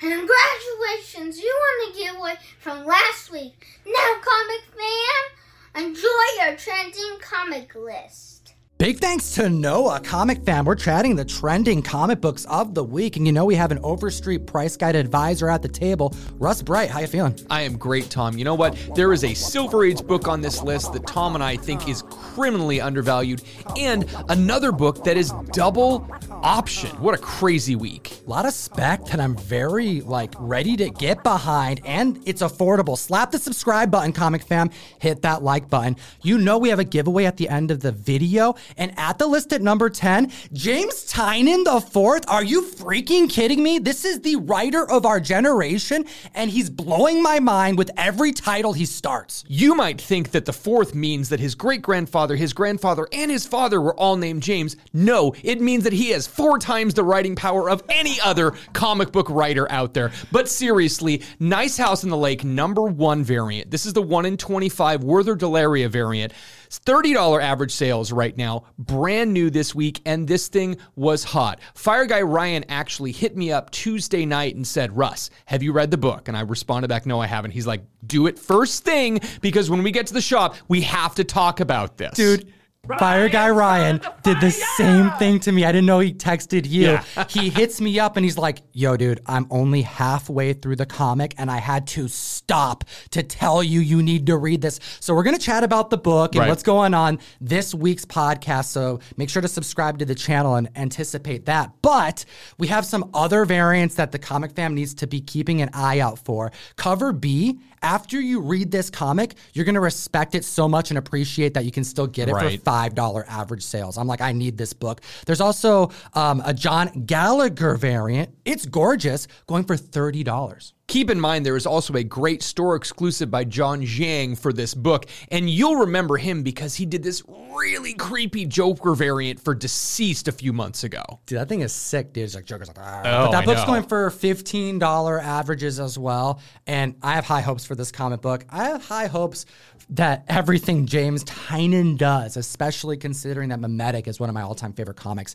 And congratulations, you won the giveaway from last week. Now, comic fan, enjoy your trending comic list. Big thanks to Noah, comic fan. We're chatting the trending comic books of the week, and you know we have an Overstreet price guide advisor at the table. Russ Bright, how you feeling? I am great, Tom. You know what? There is a Silver Age book on this list that Tom and I think is criminally undervalued, and another book that is double option. What a crazy week! A lot of spec that I'm very like ready to get behind, and it's affordable. Slap the subscribe button, comic fam. Hit that like button. You know we have a giveaway at the end of the video. And at the list at number 10, James Tynion the fourth. Are you freaking kidding me? This is the writer of our generation, and he's blowing my mind with every title he starts. You might think that the fourth means that his great grandfather, his grandfather, and his father were all named James. No, it means that he has four times the writing power of any other comic book writer out there. But seriously, Nice House in the Lake, number one variant. This is the 1 in 25 Werther Dell'Edera variant. $30 average sales right now, brand new this week, and this thing was hot. Fire Guy Ryan actually hit me up Tuesday night and said, Russ, have you read the book? And I responded back, no, I haven't. He's like, do it first thing because when we get to the shop, we have to talk about this. Dude, Fire Guy Ryan did the same thing to me. I didn't know he texted you. Yeah. he hits me up and he's like, Yo, dude, I'm only halfway through the comic and I had to stop to tell you you need to read this. So we're going to chat about the book and right. what's going on this week's podcast. So make sure to subscribe to the channel and anticipate that. But we have some other variants that the comic fam needs to be keeping an eye out for. Cover B after you read this comic, you're going to respect it so much and appreciate that you can still get it right. for $5 average sales. I'm like, I need this book. There's also um, a John Gallagher variant. It's gorgeous, going for $30. Keep in mind, there is also a great store exclusive by John Zhang for this book, and you'll remember him because he did this really creepy Joker variant for DCeased a few months ago. Dude, that thing is sick, dude. It's like Joker's like, ah. Oh, but that I book's know. going for $15 averages as well, and I have high hopes for this comic book. I have high hopes that everything James Tynion does, especially considering that Memetic is one of my all-time favorite comics,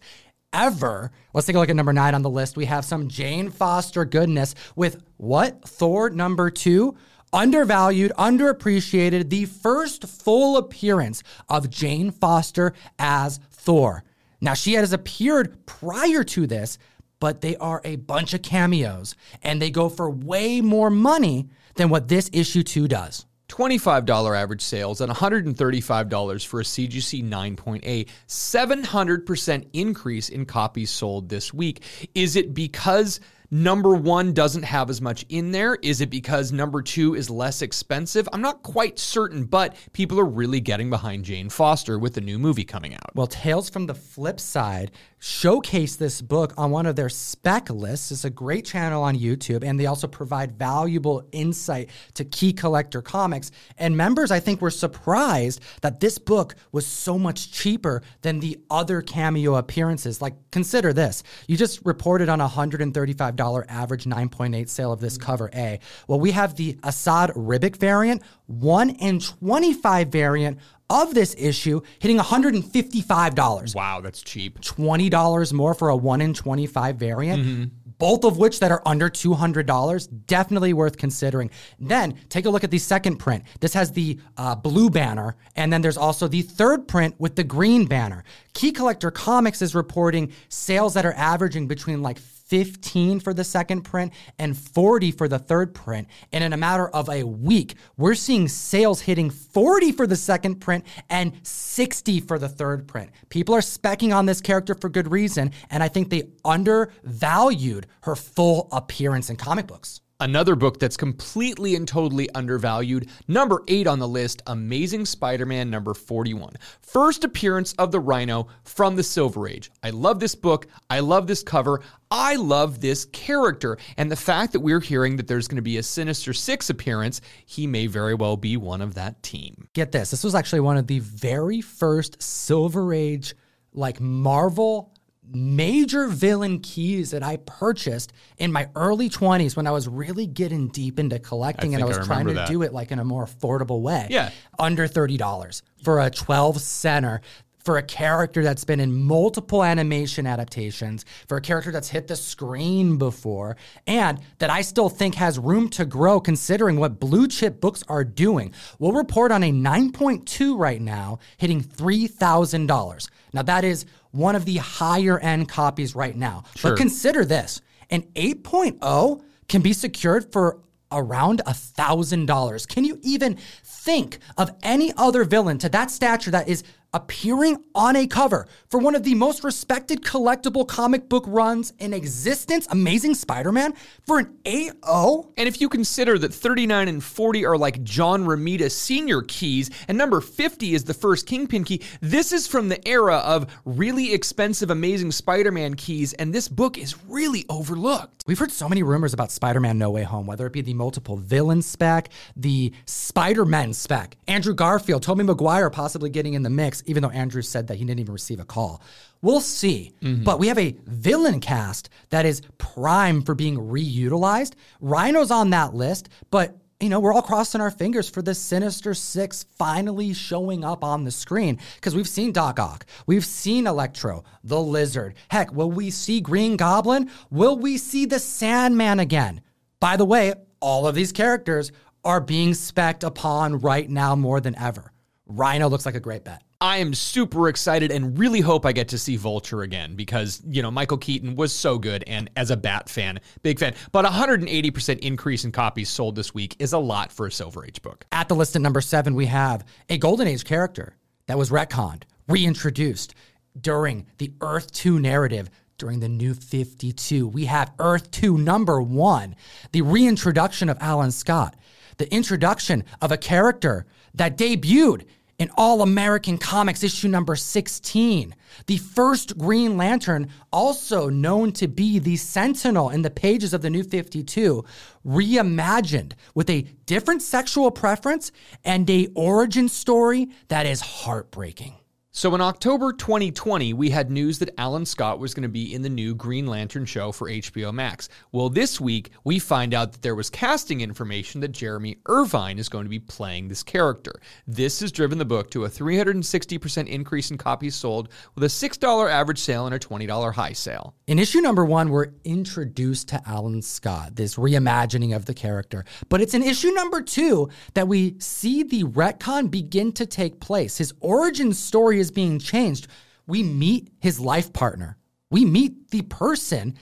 ever. Let's take a look at number nine on the list. We have some Jane Foster goodness with what? Thor number two? Undervalued, underappreciated, the first full appearance of Jane Foster as Thor. Now, she has appeared prior to this, but they are a bunch of cameos and they go for way more money than what this issue two does. $25 average sales and $135 for a CGC 9.8, 700% increase in copies sold this week. Is it because number one doesn't have as much in there? Is it because number two is less expensive? I'm not quite certain, but people are really getting behind Jane Foster with the new movie coming out. Well, Tales from the Flip Side showcase this book on one of their spec lists. It's a great channel on YouTube, and they also provide valuable insight to key collector comics. And members, I think, were surprised that this book was so much cheaper than the other cameo appearances. Like, consider this you just reported on $135 average 9.8 sale of this cover A. Well, we have the Esad Ribic variant, 1 in 25 variant of this issue hitting $155. Wow, that's cheap. $20 more for a 1 in 25 variant. Mm-hmm both of which that are under $200, definitely worth considering. Then take a look at the second print. This has the uh, blue banner, and then there's also the third print with the green banner. Key Collector Comics is reporting sales that are averaging between like 15 for the second print and 40 for the third print. And in a matter of a week, we're seeing sales hitting 40 for the second print and 60 for the third print. People are specking on this character for good reason, and I think they undervalued her full appearance in comic books. Another book that's completely and totally undervalued. Number eight on the list Amazing Spider Man number 41. First appearance of the Rhino from the Silver Age. I love this book. I love this cover. I love this character. And the fact that we're hearing that there's going to be a Sinister Six appearance, he may very well be one of that team. Get this this was actually one of the very first Silver Age, like Marvel major villain keys that I purchased in my early 20s when I was really getting deep into collecting I and I was I trying to that. do it like in a more affordable way. Yeah. Under $30 for a 12 center for a character that's been in multiple animation adaptations, for a character that's hit the screen before, and that I still think has room to grow considering what blue chip books are doing. We'll report on a 9.2 right now, hitting $3,000. Now, that is one of the higher end copies right now. Sure. But consider this an 8.0 can be secured for around a thousand dollars. Can you even think of any other villain to that stature that is appearing on a cover for one of the most respected collectible comic book runs in existence, Amazing Spider Man, for an AO? And if you consider that 39 and 40 are like John Romita Sr. keys, and number 50 is the first Kingpin key, this is from the era of really expensive Amazing Spider Man keys, and this book is really overlooked. We've heard so many rumors about Spider Man No Way Home, whether it be the multiple villain spec, the Spider Man spec, Andrew Garfield, Tobey Maguire possibly getting in the mix even though Andrew said that he didn't even receive a call. We'll see. Mm-hmm. But we have a villain cast that is prime for being reutilized. Rhino's on that list, but you know, we're all crossing our fingers for the Sinister Six finally showing up on the screen because we've seen Doc Ock, we've seen Electro, the Lizard. Heck, will we see Green Goblin? Will we see the Sandman again? By the way, all of these characters are being specced upon right now more than ever. Rhino looks like a great bet. I am super excited and really hope I get to see Vulture again because, you know, Michael Keaton was so good and as a Bat fan, big fan. But 180% increase in copies sold this week is a lot for a Silver Age book. At the list at number seven, we have a Golden Age character that was retconned, reintroduced during the Earth 2 narrative during the new 52. We have Earth 2 number one, the reintroduction of Alan Scott, the introduction of a character that debuted in All American Comics issue number 16. The first Green Lantern, also known to be the Sentinel in the pages of the New 52, reimagined with a different sexual preference and a origin story that is heartbreaking. So in October 2020, we had news that Alan Scott was going to be in the new Green Lantern show for HBO Max. Well, this week, we find out that there was casting information that Jeremy Irvine is going to be playing this character. This has driven the book to a 360% increase in copies sold with a $6 average sale and a $20 high sale. In issue number one, we're introduced to Alan Scott, this reimagining of the character. But it's in issue number two that we see the retcon begin to take place. His origin story is being changed, we meet his life partner. We meet the person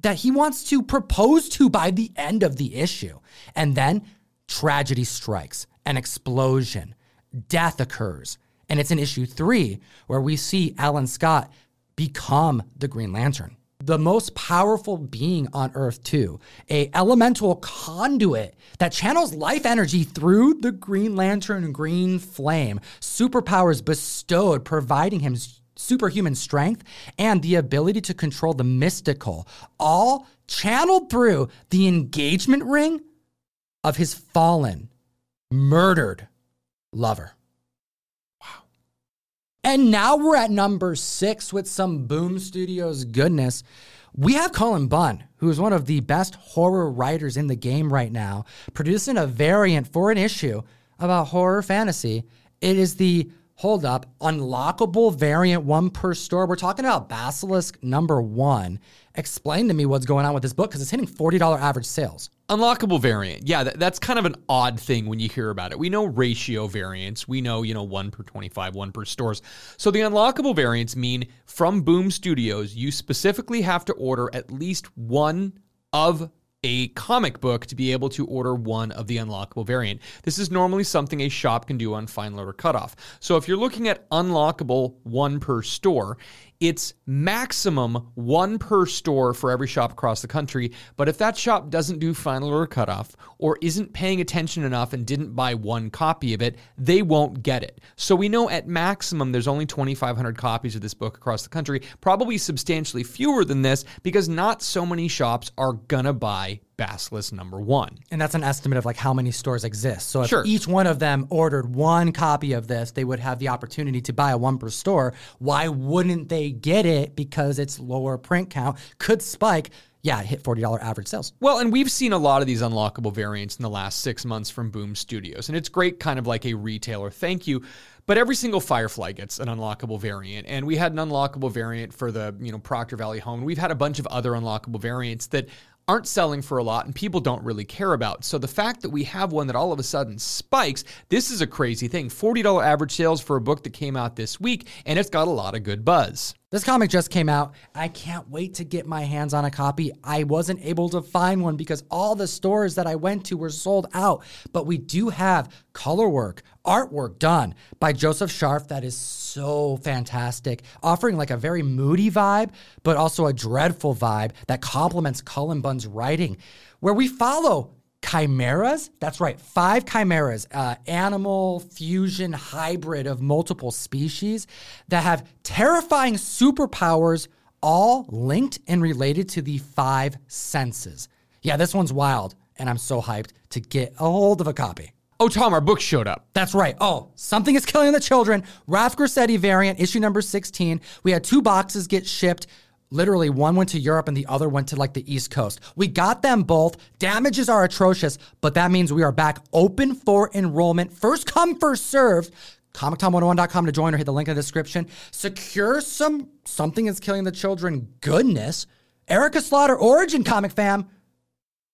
that he wants to propose to by the end of the issue. And then tragedy strikes, an explosion, death occurs. And it's in issue three where we see Alan Scott become the Green Lantern the most powerful being on earth too. A elemental conduit that channels life energy through the green lantern green flame. Superpowers bestowed providing him superhuman strength and the ability to control the mystical all channeled through the engagement ring of his fallen murdered lover and now we're at number six with some Boom Studios goodness. We have Cullen Bunn, who is one of the best horror writers in the game right now, producing a variant for an issue about horror fantasy. It is the hold up unlockable variant one per store. We're talking about Basilisk number one. Explain to me what's going on with this book because it's hitting $40 average sales. Unlockable variant. Yeah, that, that's kind of an odd thing when you hear about it. We know ratio variants. We know, you know, one per 25, one per stores. So the unlockable variants mean from Boom Studios, you specifically have to order at least one of a comic book to be able to order one of the unlockable variant. This is normally something a shop can do on final order cutoff. So if you're looking at unlockable one per store, it's maximum one per store for every shop across the country. But if that shop doesn't do final order cutoff or isn't paying attention enough and didn't buy one copy of it, they won't get it. So we know at maximum there's only 2,500 copies of this book across the country, probably substantially fewer than this because not so many shops are gonna buy Basilisk number one. And that's an estimate of like how many stores exist. So if sure. each one of them ordered one copy of this, they would have the opportunity to buy a one per store. Why wouldn't they get it? Because it's lower print count could spike yeah, it hit $40 average sales. Well, and we've seen a lot of these unlockable variants in the last six months from Boom Studios, and it's great, kind of like a retailer thank you. But every single Firefly gets an unlockable variant, and we had an unlockable variant for the you know Proctor Valley Home. We've had a bunch of other unlockable variants that aren't selling for a lot and people don't really care about. So the fact that we have one that all of a sudden spikes, this is a crazy thing. $40 average sales for a book that came out this week, and it's got a lot of good buzz. This comic just came out. I can't wait to get my hands on a copy. I wasn't able to find one because all the stores that I went to were sold out. But we do have color work, artwork done by Joseph Scharf that is so fantastic, offering like a very moody vibe, but also a dreadful vibe that complements Cullen Bunn's writing, where we follow chimeras. That's right, five chimeras, uh, animal fusion hybrid of multiple species that have terrifying superpowers, all linked and related to the five senses. Yeah, this one's wild, and I'm so hyped to get a hold of a copy. Oh, Tom, our book showed up. That's right. Oh, something is killing the children. Ralph Grassetti variant, issue number 16. We had two boxes get shipped literally one went to Europe and the other went to like the East Coast. We got them both. Damages are atrocious, but that means we are back open for enrollment. First come, first served. ComicTom101.com to join or hit the link in the description. Secure some something is killing the children goodness. Erica Slaughter, Origin Comic Fam.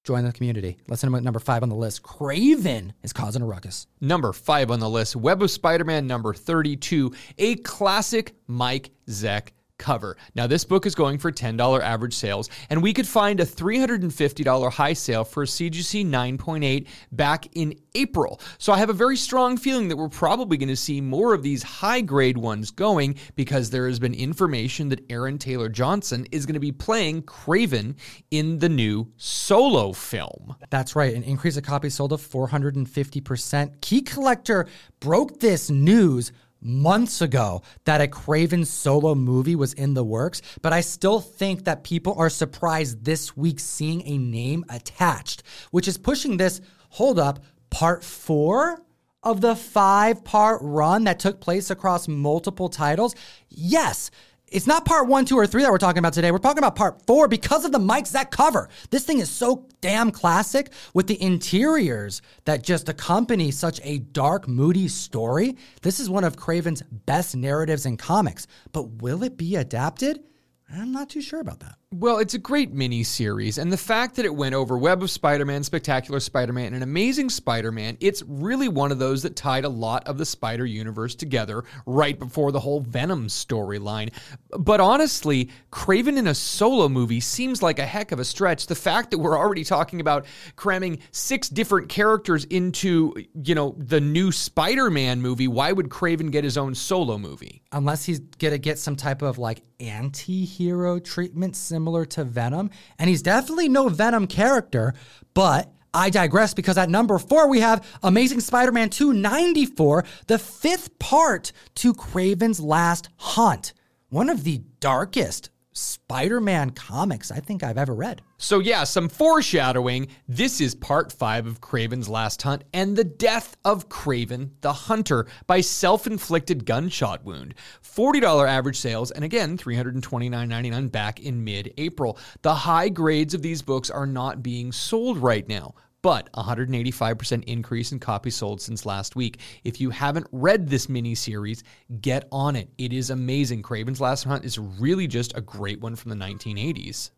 Join the community. Let's number five on the list. Kraven is causing a ruckus. Number five on the list. Web of Spider Man number 32. A classic Mike Zeck cover. Now, this book is going for $10 average sales, and we could find a $350 high sale for a CGC 9.8 back in April. So I have a very strong feeling that we're probably going to see more of these high grade ones going because there has been information that Aaron Taylor Johnson is going to be playing Kraven in the new solo film. That's right, an increase of copies sold of 450%. Key Collector broke this news months ago that a Kraven solo movie was in the works, but I still think that people are surprised this week seeing a name attached, which is pushing this, hold up, part four of the five part run that took place across multiple titles. Yes, it's not part one, two, or three that we're talking about today. We're talking about part four because of the Mike Zeck cover. This thing is so damn classic with the interiors that just accompany such a dark, moody story. This is one of Kraven's best narratives in comics. But will it be adapted? I'm not too sure about that. Well, it's a great mini series, and the fact that it went over Web of Spider Man, Spectacular Spider Man, and Amazing Spider Man, it's really one of those that tied a lot of the Spider Universe together right before the whole Venom storyline. But honestly, Kraven in a solo movie seems like a heck of a stretch. The fact that we're already talking about cramming six different characters into, you know, the new Spider Man movie, why would Kraven get his own solo movie? Unless he's gonna get some type of like anti hero treatment similar to Venom. And he's definitely no Venom character, but I digress because at number four, we have Amazing Spider Man 294, the fifth part to Kraven's Last Hunt. One of the darkest Spider Man comics I think I've ever read. So, yeah, some foreshadowing. This is part five of Kraven's Last Hunt and the death of Kraven the Hunter by self inflicted gunshot wound. $40 average sales, and again, $329.99 back in mid April. The high grades of these books are not being sold right now but 185% increase in copies sold since last week. If you haven't read this mini series, get on it. It is amazing. Kraven's Last Hunt is really just a great one from the 1980s.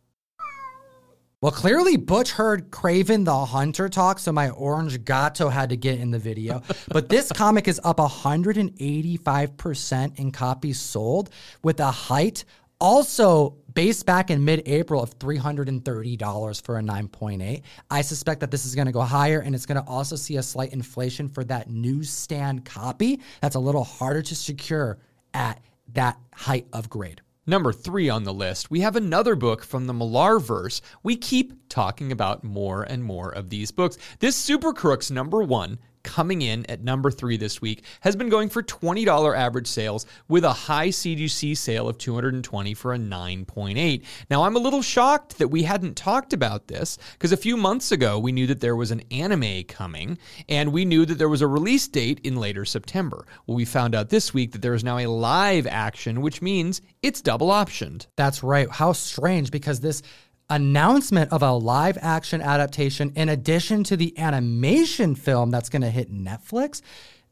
Well, clearly Butch heard Kraven the Hunter talk, so my orange gato had to get in the video. but this comic is up 185% in copies sold with a height also based back in mid-April of $330 for a 9.8. I suspect that this is going to go higher and it's going to also see a slight inflation for that newsstand copy that's a little harder to secure at that height of grade. Number three on the list, we have another book from the Millarverse. We keep talking about more and more of these books. This Super Crooks number one coming in at number three this week has been going for $20 average sales with a high CGC sale of 220 for a 9.8. Now, I'm a little shocked that we hadn't talked about this because a few months ago we knew that there was an anime coming and we knew that there was a release date in later September. Well, we found out this week that there is now a live action, which means it's double optioned. That's right. How strange because this announcement of a live action adaptation in addition to the animation film that's going to hit Netflix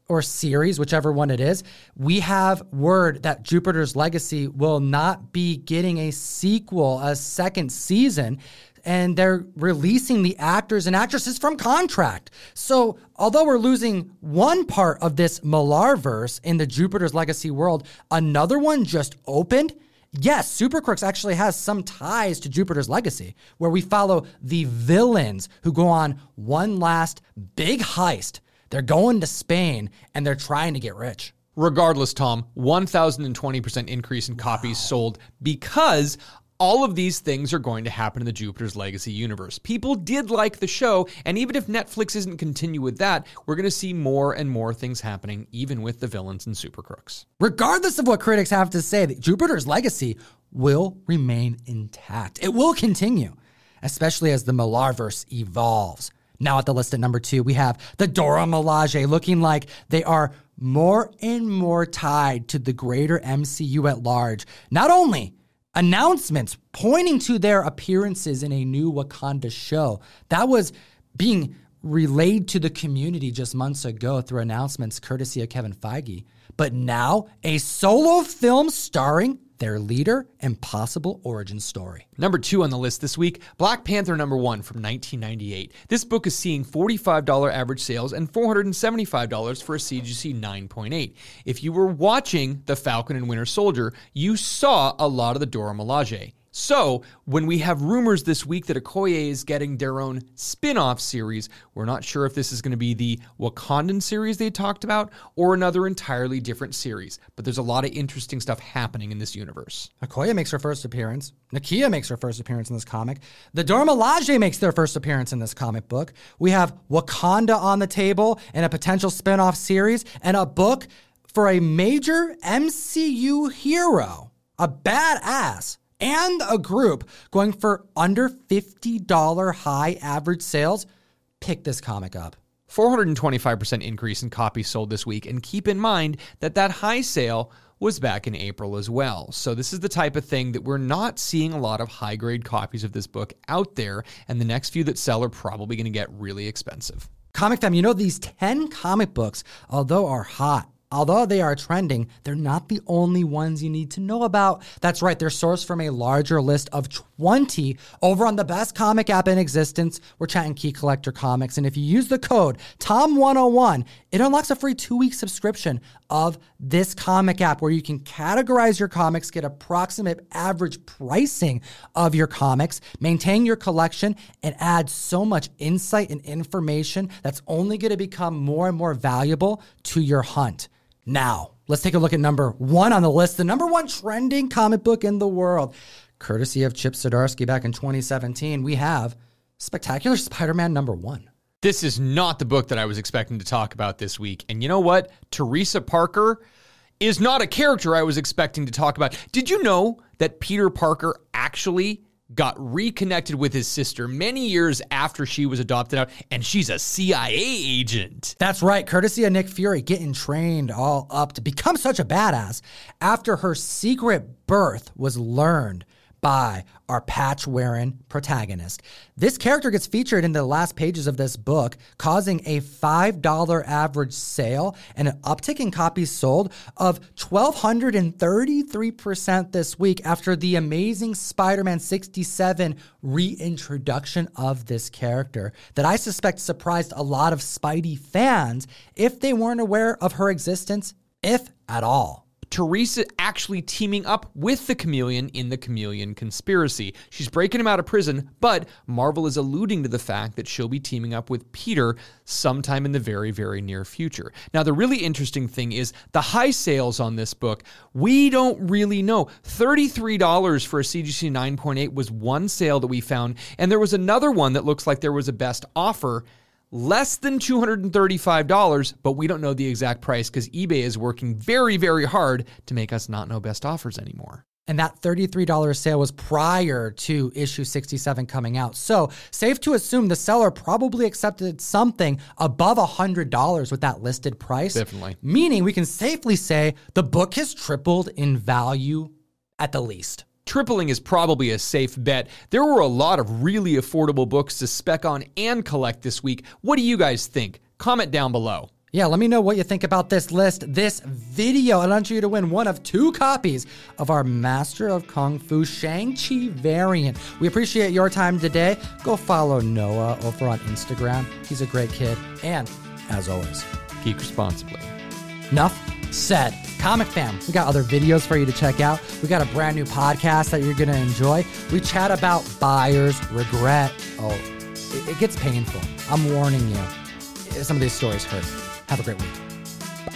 or series, whichever one it is, we have word that Jupiter's Legacy will not be getting a sequel, a second season. And they're releasing the actors and actresses from contract. So, although we're losing one part of this Millarverse in the Jupiter's Legacy world, another one just opened Yes, Super Crooks actually has some ties to Jupiter's Legacy, where we follow the villains who go on one last big heist. They're going to Spain and they're trying to get rich. Regardless, Tom, 1,020% increase in copies wow. sold because all of these things are going to happen in the Jupiter's Legacy universe. People did like the show, and even if Netflix isn't continue with that, we're going to see more and more things happening, even with the villains and super crooks. Regardless of what critics have to say, Jupiter's Legacy will remain intact. It will continue, especially as the Millarverse evolves. Now at the list at number two, we have the Dora Milaje looking like they are more and more tied to the greater MCU at large. Not only announcements pointing to their appearances in a new Wakanda show. That was being relayed to the community just months ago through announcements courtesy of Kevin Feige. But now, a solo film starring their leader and possible origin story. Number two on the list this week Black Panther number one from 1998. This book is seeing $45 average sales and $475 for a CGC 9.8. If you were watching The Falcon and Winter Soldier, you saw a lot of the Dora Milaje. So, when we have rumors this week that Okoye is getting their own spin off series, we're not sure if this is going to be the Wakandan series they talked about or another entirely different series. But there's a lot of interesting stuff happening in this universe. Okoye makes her first appearance. Nakia makes her first appearance in this comic. The Dora Milaje makes their first appearance in this comic book. We have Wakanda on the table and a potential spin off series and a book for a major MCU hero, a badass and a group going for under $50 high average sales, pick this comic up. 425% increase in copies sold this week. And keep in mind that that high sale was back in April as well. So this is the type of thing that we're not seeing a lot of high grade copies of this book out there. And the next few that sell are probably going to get really expensive. Comic Fam, you know, these 10 comic books, although are hot, Although they are trending, they're not the only ones you need to know about. That's right, they're sourced from a larger list of 20 over on the best comic app in existence. We're chatting Key Collector Comics. And if you use the code TOM101, it unlocks a free two week subscription of this comic app where you can categorize your comics, get approximate average pricing of your comics, maintain your collection, and add so much insight and information that's only going to become more and more valuable to your hunt. Now, let's take a look at number one on the list, the number one trending comic book in the world. Courtesy of Chip Zdarsky back in 2017, we have Spectacular Spider Man number one. This is not the book that I was expecting to talk about this week. And you know what? Teresa Parker is not a character I was expecting to talk about. Did you know that Peter Parker actually got reconnected with his sister many years after she was adopted out, and she's a CIA agent. That's right, courtesy of Nick Fury getting trained all up to become such a badass after her secret birth was learned by our patch wearing protagonist. This character gets featured in the last pages of this book, causing a $5 average sale and an uptick in copies sold of 1,233% this week after the amazing Spider Man 67 reintroduction of this character that I suspect surprised a lot of Spidey fans if they weren't aware of her existence, if at all. Teresa actually teaming up with the chameleon in the chameleon conspiracy. She's breaking him out of prison, but Marvel is alluding to the fact that she'll be teaming up with Peter sometime in the very, very near future. Now, the really interesting thing is the high sales on this book, we don't really know. $33 for a CGC 9.8 was one sale that we found, and there was another one that looks like there was a best offer less than $235, but we don't know the exact price because eBay is working very, very hard to make us not know best offers anymore. And that $33 sale was prior to issue 67 coming out. So, safe to assume the seller probably accepted something above $100 with that listed price. Definitely. Meaning we can safely say the book has tripled in value at the least. Tripling is probably a safe bet. There were a lot of really affordable books to spec on and collect this week. What do you guys think? Comment down below. Yeah, let me know what you think about this list, this video. I want you to win one of two copies of our Master of Kung Fu Shang-Chi variant. We appreciate your time today. Go follow Noah over on Instagram. He's a great kid. And as always, geek responsibly. Enough said. Comic fam, we got other videos for you to check out. We got a brand new podcast that you're going to enjoy. We chat about buyer's regret. Oh, it, it gets painful. I'm warning you. Some of these stories hurt. Have a great week.